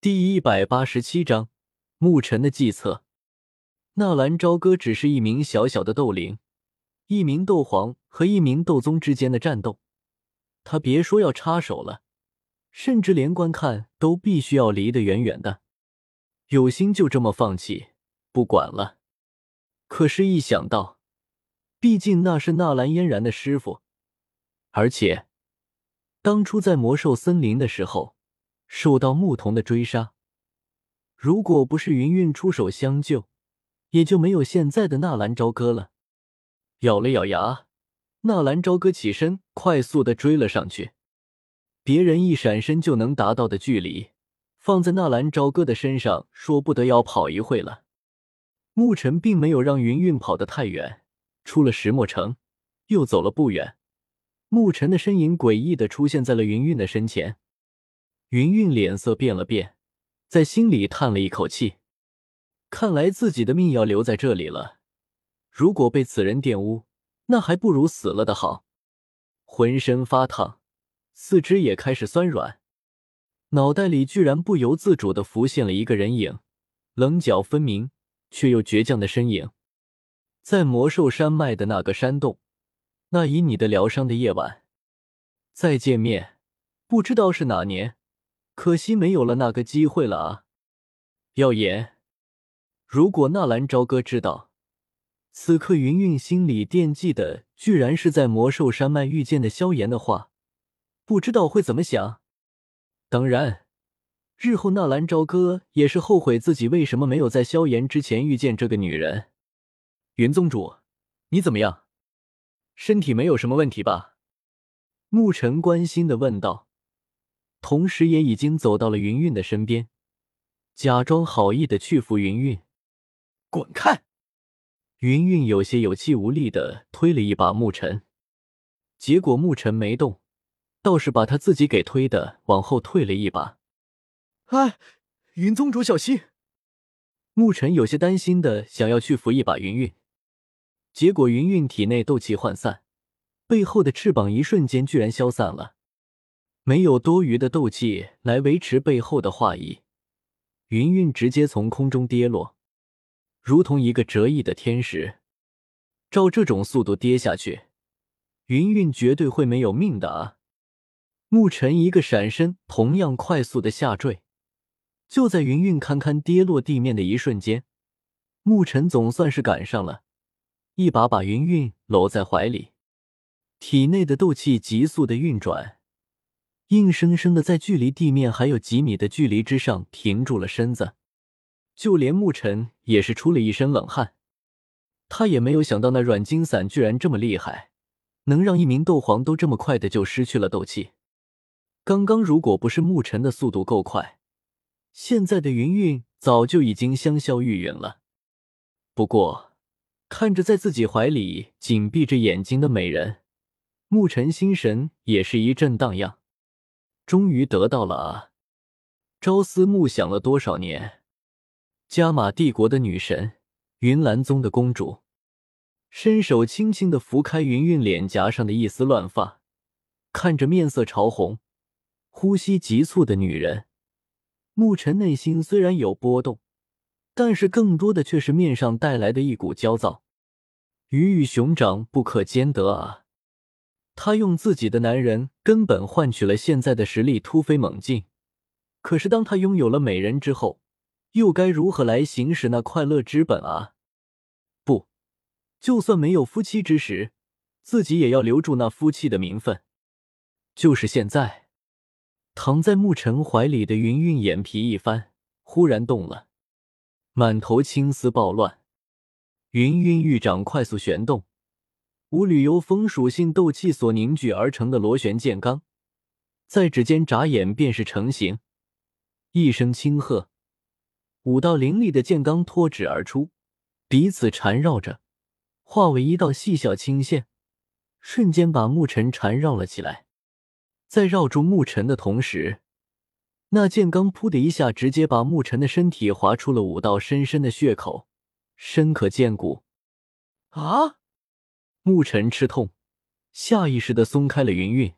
第一百八十七章牧尘的计策。纳兰朝歌只是一名小小的斗灵，一名斗皇和一名斗宗之间的战斗，他别说要插手了，甚至连观看都必须要离得远远的。有心就这么放弃不管了，可是，一想到，毕竟那是纳兰嫣然的师傅，而且当初在魔兽森林的时候。受到牧童的追杀，如果不是云云出手相救，也就没有现在的纳兰朝歌了。咬了咬牙，纳兰朝歌起身，快速的追了上去。别人一闪身就能达到的距离，放在纳兰朝歌的身上，说不得要跑一会了。牧尘并没有让云云跑得太远，出了石墨城，又走了不远，牧尘的身影诡异的出现在了云云的身前。云云脸色变了变，在心里叹了一口气，看来自己的命要留在这里了。如果被此人玷污，那还不如死了的好。浑身发烫，四肢也开始酸软，脑袋里居然不由自主的浮现了一个人影，棱角分明却又倔强的身影，在魔兽山脉的那个山洞，那以你的疗伤的夜晚，再见面，不知道是哪年。可惜没有了那个机会了啊！耀言，如果纳兰朝歌知道，此刻云云心里惦记的居然是在魔兽山脉遇见的萧炎的话，不知道会怎么想。当然，日后纳兰朝歌也是后悔自己为什么没有在萧炎之前遇见这个女人。云宗主，你怎么样？身体没有什么问题吧？沐尘关心的问道。同时，也已经走到了云云的身边，假装好意的去扶云云。滚开！云云有些有气无力的推了一把沐尘，结果沐尘没动，倒是把他自己给推的往后退了一把。哎，云宗主小心！沐尘有些担心的想要去扶一把云云，结果云云体内斗气涣散，背后的翅膀一瞬间居然消散了。没有多余的斗气来维持背后的画意，云云直接从空中跌落，如同一个折翼的天使。照这种速度跌下去，云云绝对会没有命的啊！沐尘一个闪身，同样快速的下坠。就在云云堪堪跌落地面的一瞬间，沐尘总算是赶上了，一把把云云搂在怀里，体内的斗气急速的运转。硬生生的在距离地面还有几米的距离之上停住了身子，就连沐尘也是出了一身冷汗。他也没有想到那软金伞居然这么厉害，能让一名斗皇都这么快的就失去了斗气。刚刚如果不是沐尘的速度够快，现在的云云早就已经香消玉殒了。不过看着在自己怀里紧闭着眼睛的美人，沐尘心神也是一阵荡漾。终于得到了啊！朝思暮想了多少年？加玛帝国的女神，云岚宗的公主，伸手轻轻的拂开云云脸颊上的一丝乱发，看着面色潮红、呼吸急促的女人，沐尘内心虽然有波动，但是更多的却是面上带来的一股焦躁。鱼与熊掌不可兼得啊！他用自己的男人根本换取了现在的实力突飞猛进，可是当他拥有了美人之后，又该如何来行使那快乐之本啊？不，就算没有夫妻之实，自己也要留住那夫妻的名分。就是现在，躺在沐尘怀里的云云眼皮一翻，忽然动了，满头青丝暴乱，云云玉掌快速旋动。五缕由风属性斗气所凝聚而成的螺旋剑罡，在指尖眨眼便是成型。一声轻喝，五道凌厉的剑罡脱指而出，彼此缠绕着，化为一道细小青线，瞬间把沐尘缠绕了起来。在绕住沐尘的同时，那剑罡噗的一下，直接把沐尘的身体划出了五道深深的血口，深可见骨。啊！沐尘吃痛，下意识的松开了云云。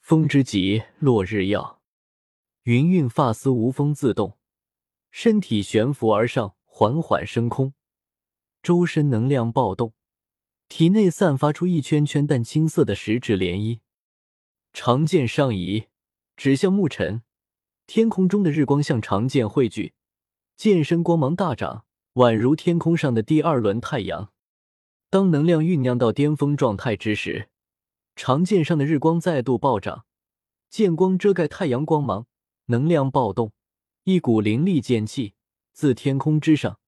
风之极，落日耀。云韵发丝无风自动，身体悬浮而上，缓缓升空，周身能量暴动，体内散发出一圈圈淡青色的实质涟漪。长剑上移，指向沐尘。天空中的日光向长剑汇聚，剑身光芒大涨，宛如天空上的第二轮太阳。当能量酝酿到巅峰状态之时，长剑上的日光再度暴涨，剑光遮盖太阳光芒，能量暴动，一股凌厉剑气自天空之上，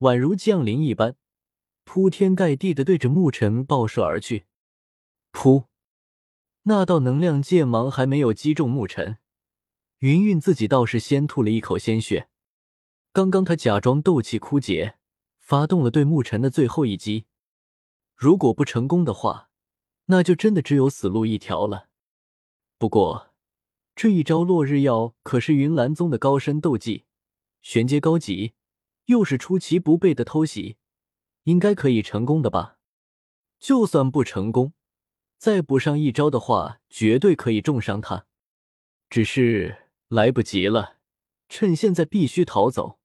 宛如降临一般，铺天盖地的对着沐尘爆射而去。噗！那道能量剑芒还没有击中沐尘，云云自己倒是先吐了一口鲜血。刚刚他假装斗气枯竭，发动了对沐尘的最后一击。如果不成功的话，那就真的只有死路一条了。不过，这一招落日耀可是云岚宗的高深斗技，玄阶高级，又是出其不备的偷袭，应该可以成功的吧？就算不成功，再补上一招的话，绝对可以重伤他。只是来不及了，趁现在必须逃走。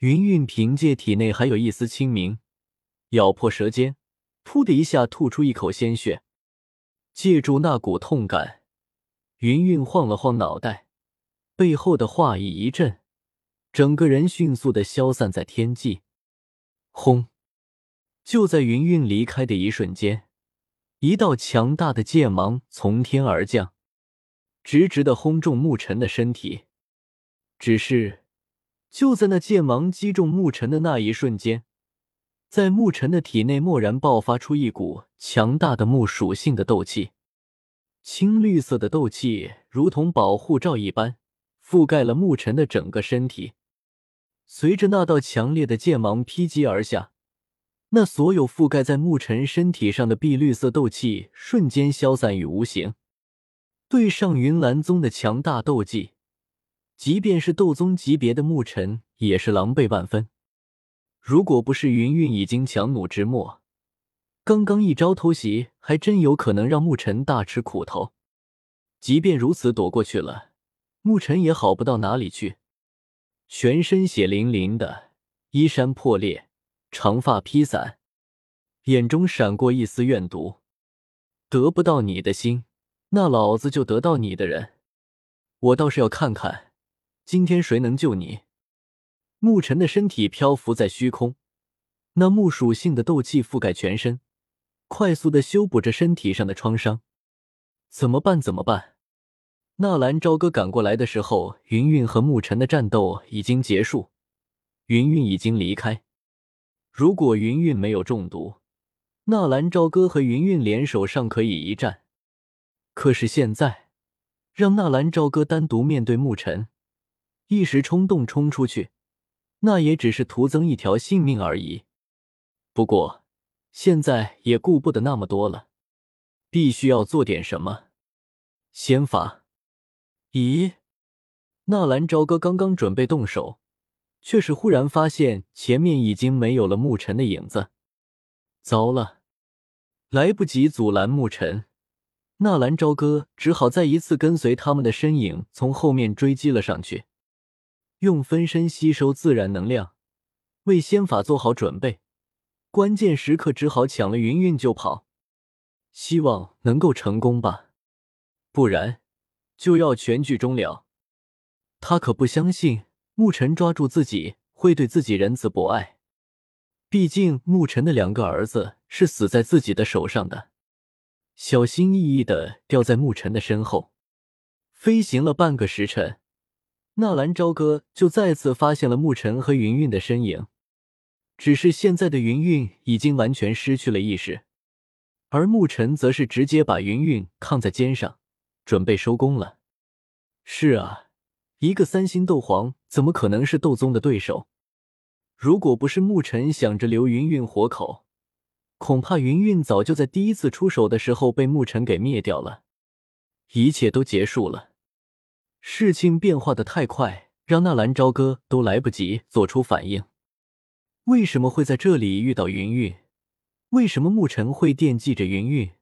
云韵凭借体内还有一丝清明，咬破舌尖。噗的一下，吐出一口鲜血。借助那股痛感，云韵晃了晃脑袋，背后的话意一震，整个人迅速的消散在天际。轰！就在云韵离开的一瞬间，一道强大的剑芒从天而降，直直的轰中沐尘的身体。只是，就在那剑芒击中沐尘的那一瞬间。在沐尘的体内蓦然爆发出一股强大的木属性的斗气，青绿色的斗气如同保护罩一般覆盖了沐尘的整个身体。随着那道强烈的剑芒劈击而下，那所有覆盖在沐尘身体上的碧绿色斗气瞬间消散于无形。对上云岚宗的强大斗技，即便是斗宗级别的沐尘也是狼狈万分。如果不是云云已经强弩之末，刚刚一招偷袭还真有可能让沐尘大吃苦头。即便如此，躲过去了，沐尘也好不到哪里去，全身血淋淋的，衣衫破裂，长发披散，眼中闪过一丝怨毒。得不到你的心，那老子就得到你的人。我倒是要看看，今天谁能救你。沐尘的身体漂浮在虚空，那木属性的斗气覆盖全身，快速的修补着身体上的创伤。怎么办？怎么办？纳兰朝歌赶过来的时候，云云和沐尘的战斗已经结束，云云已经离开。如果云云没有中毒，纳兰朝歌和云云联手尚可以一战。可是现在，让纳兰朝歌单独面对沐尘，一时冲动冲出去。那也只是徒增一条性命而已。不过现在也顾不得那么多了，必须要做点什么。仙法？咦？纳兰朝歌刚刚准备动手，却是忽然发现前面已经没有了沐尘的影子。糟了，来不及阻拦沐尘，纳兰朝歌只好再一次跟随他们的身影从后面追击了上去。用分身吸收自然能量，为仙法做好准备。关键时刻只好抢了云云就跑，希望能够成功吧，不然就要全剧终了。他可不相信沐尘抓住自己会对自己仁慈博爱，毕竟沐尘的两个儿子是死在自己的手上的。小心翼翼的掉在沐尘的身后，飞行了半个时辰。纳兰朝歌就再次发现了沐尘和云韵的身影，只是现在的云韵已经完全失去了意识，而沐尘则是直接把云韵扛在肩上，准备收工了。是啊，一个三星斗皇怎么可能是斗宗的对手？如果不是沐尘想着留云韵活口，恐怕云韵早就在第一次出手的时候被沐尘给灭掉了。一切都结束了。事情变化的太快，让纳兰朝歌都来不及做出反应。为什么会在这里遇到云韵？为什么沐尘会惦记着云韵？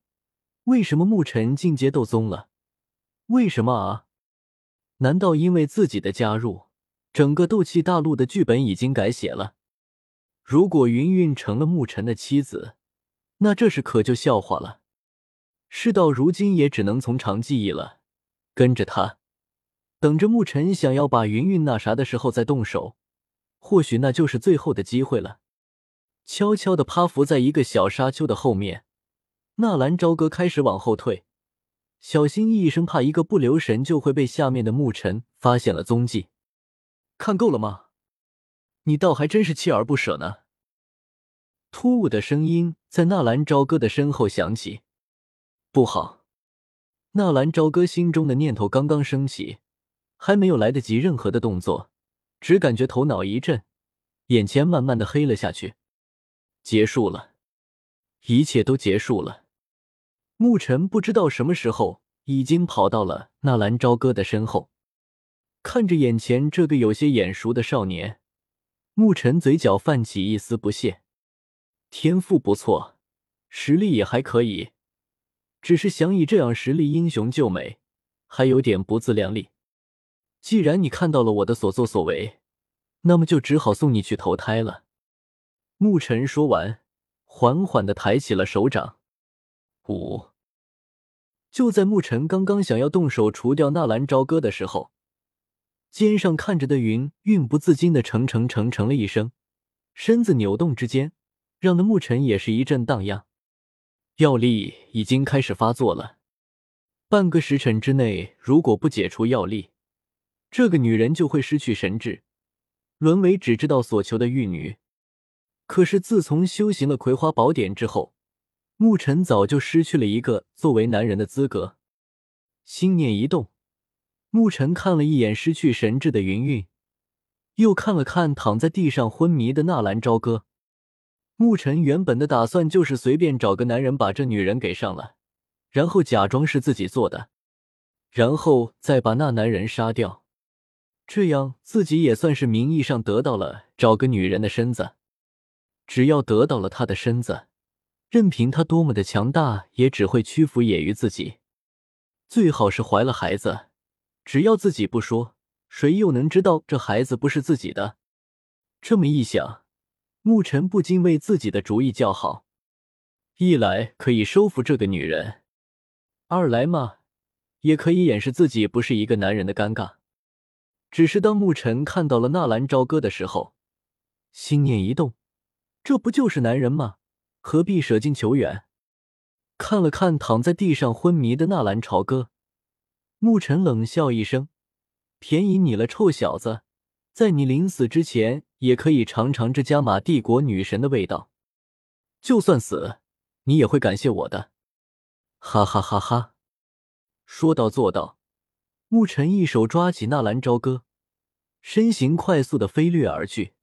为什么沐尘进阶斗宗了？为什么啊？难道因为自己的加入，整个斗气大陆的剧本已经改写了？如果云云成了沐尘的妻子，那这事可就笑话了。事到如今，也只能从长计议了，跟着他，等着沐尘想要把云云那啥的时候再动手，或许那就是最后的机会了。悄悄的趴伏在一个小沙丘的后面，纳兰朝歌开始往后退，小心翼翼，生怕一个不留神就会被下面的沐尘发现了踪迹。看够了吗？你倒还真是锲而不舍呢。突兀的声音在纳兰朝歌的身后响起。不好！纳兰朝歌心中的念头刚刚升起，还没有来得及任何的动作，只感觉头脑一震，眼前慢慢的黑了下去。结束了，一切都结束了。沐尘不知道什么时候已经跑到了纳兰朝歌的身后，看着眼前这个有些眼熟的少年，沐尘嘴角泛起一丝不屑。天赋不错，实力也还可以，只是想以这样实力英雄救美，还有点不自量力。既然你看到了我的所作所为，那么就只好送你去投胎了。沐尘说完，缓缓的抬起了手掌。五。就在沐尘刚刚想要动手除掉纳兰朝歌的时候，肩上看着的云韵不自禁的成成成成了一声，身子扭动之间，让的沐尘也是一阵荡漾。药力已经开始发作了，半个时辰之内，如果不解除药力，这个女人就会失去神智，沦为只知道所求的玉女。可是自从修行了葵花宝典之后，沐尘早就失去了一个作为男人的资格。心念一动，沐尘看了一眼失去神智的云云，又看了看躺在地上昏迷的纳兰朝歌。沐尘原本的打算就是随便找个男人把这女人给上了，然后假装是自己做的，然后再把那男人杀掉，这样自己也算是名义上得到了找个女人的身子。只要得到了她的身子，任凭她多么的强大，也只会屈服也于自己。最好是怀了孩子，只要自己不说，谁又能知道这孩子不是自己的？这么一想，沐尘不禁为自己的主意叫好。一来可以收服这个女人，二来嘛，也可以掩饰自己不是一个男人的尴尬。只是当沐尘看到了纳兰朝歌的时候，心念一动。这不就是男人吗？何必舍近求远？看了看躺在地上昏迷的纳兰朝歌，沐尘冷笑一声：“便宜你了，臭小子！在你临死之前，也可以尝尝这加玛帝国女神的味道。就算死，你也会感谢我的。”哈哈哈哈！说到做到，沐尘一手抓起纳兰朝歌，身形快速的飞掠而去。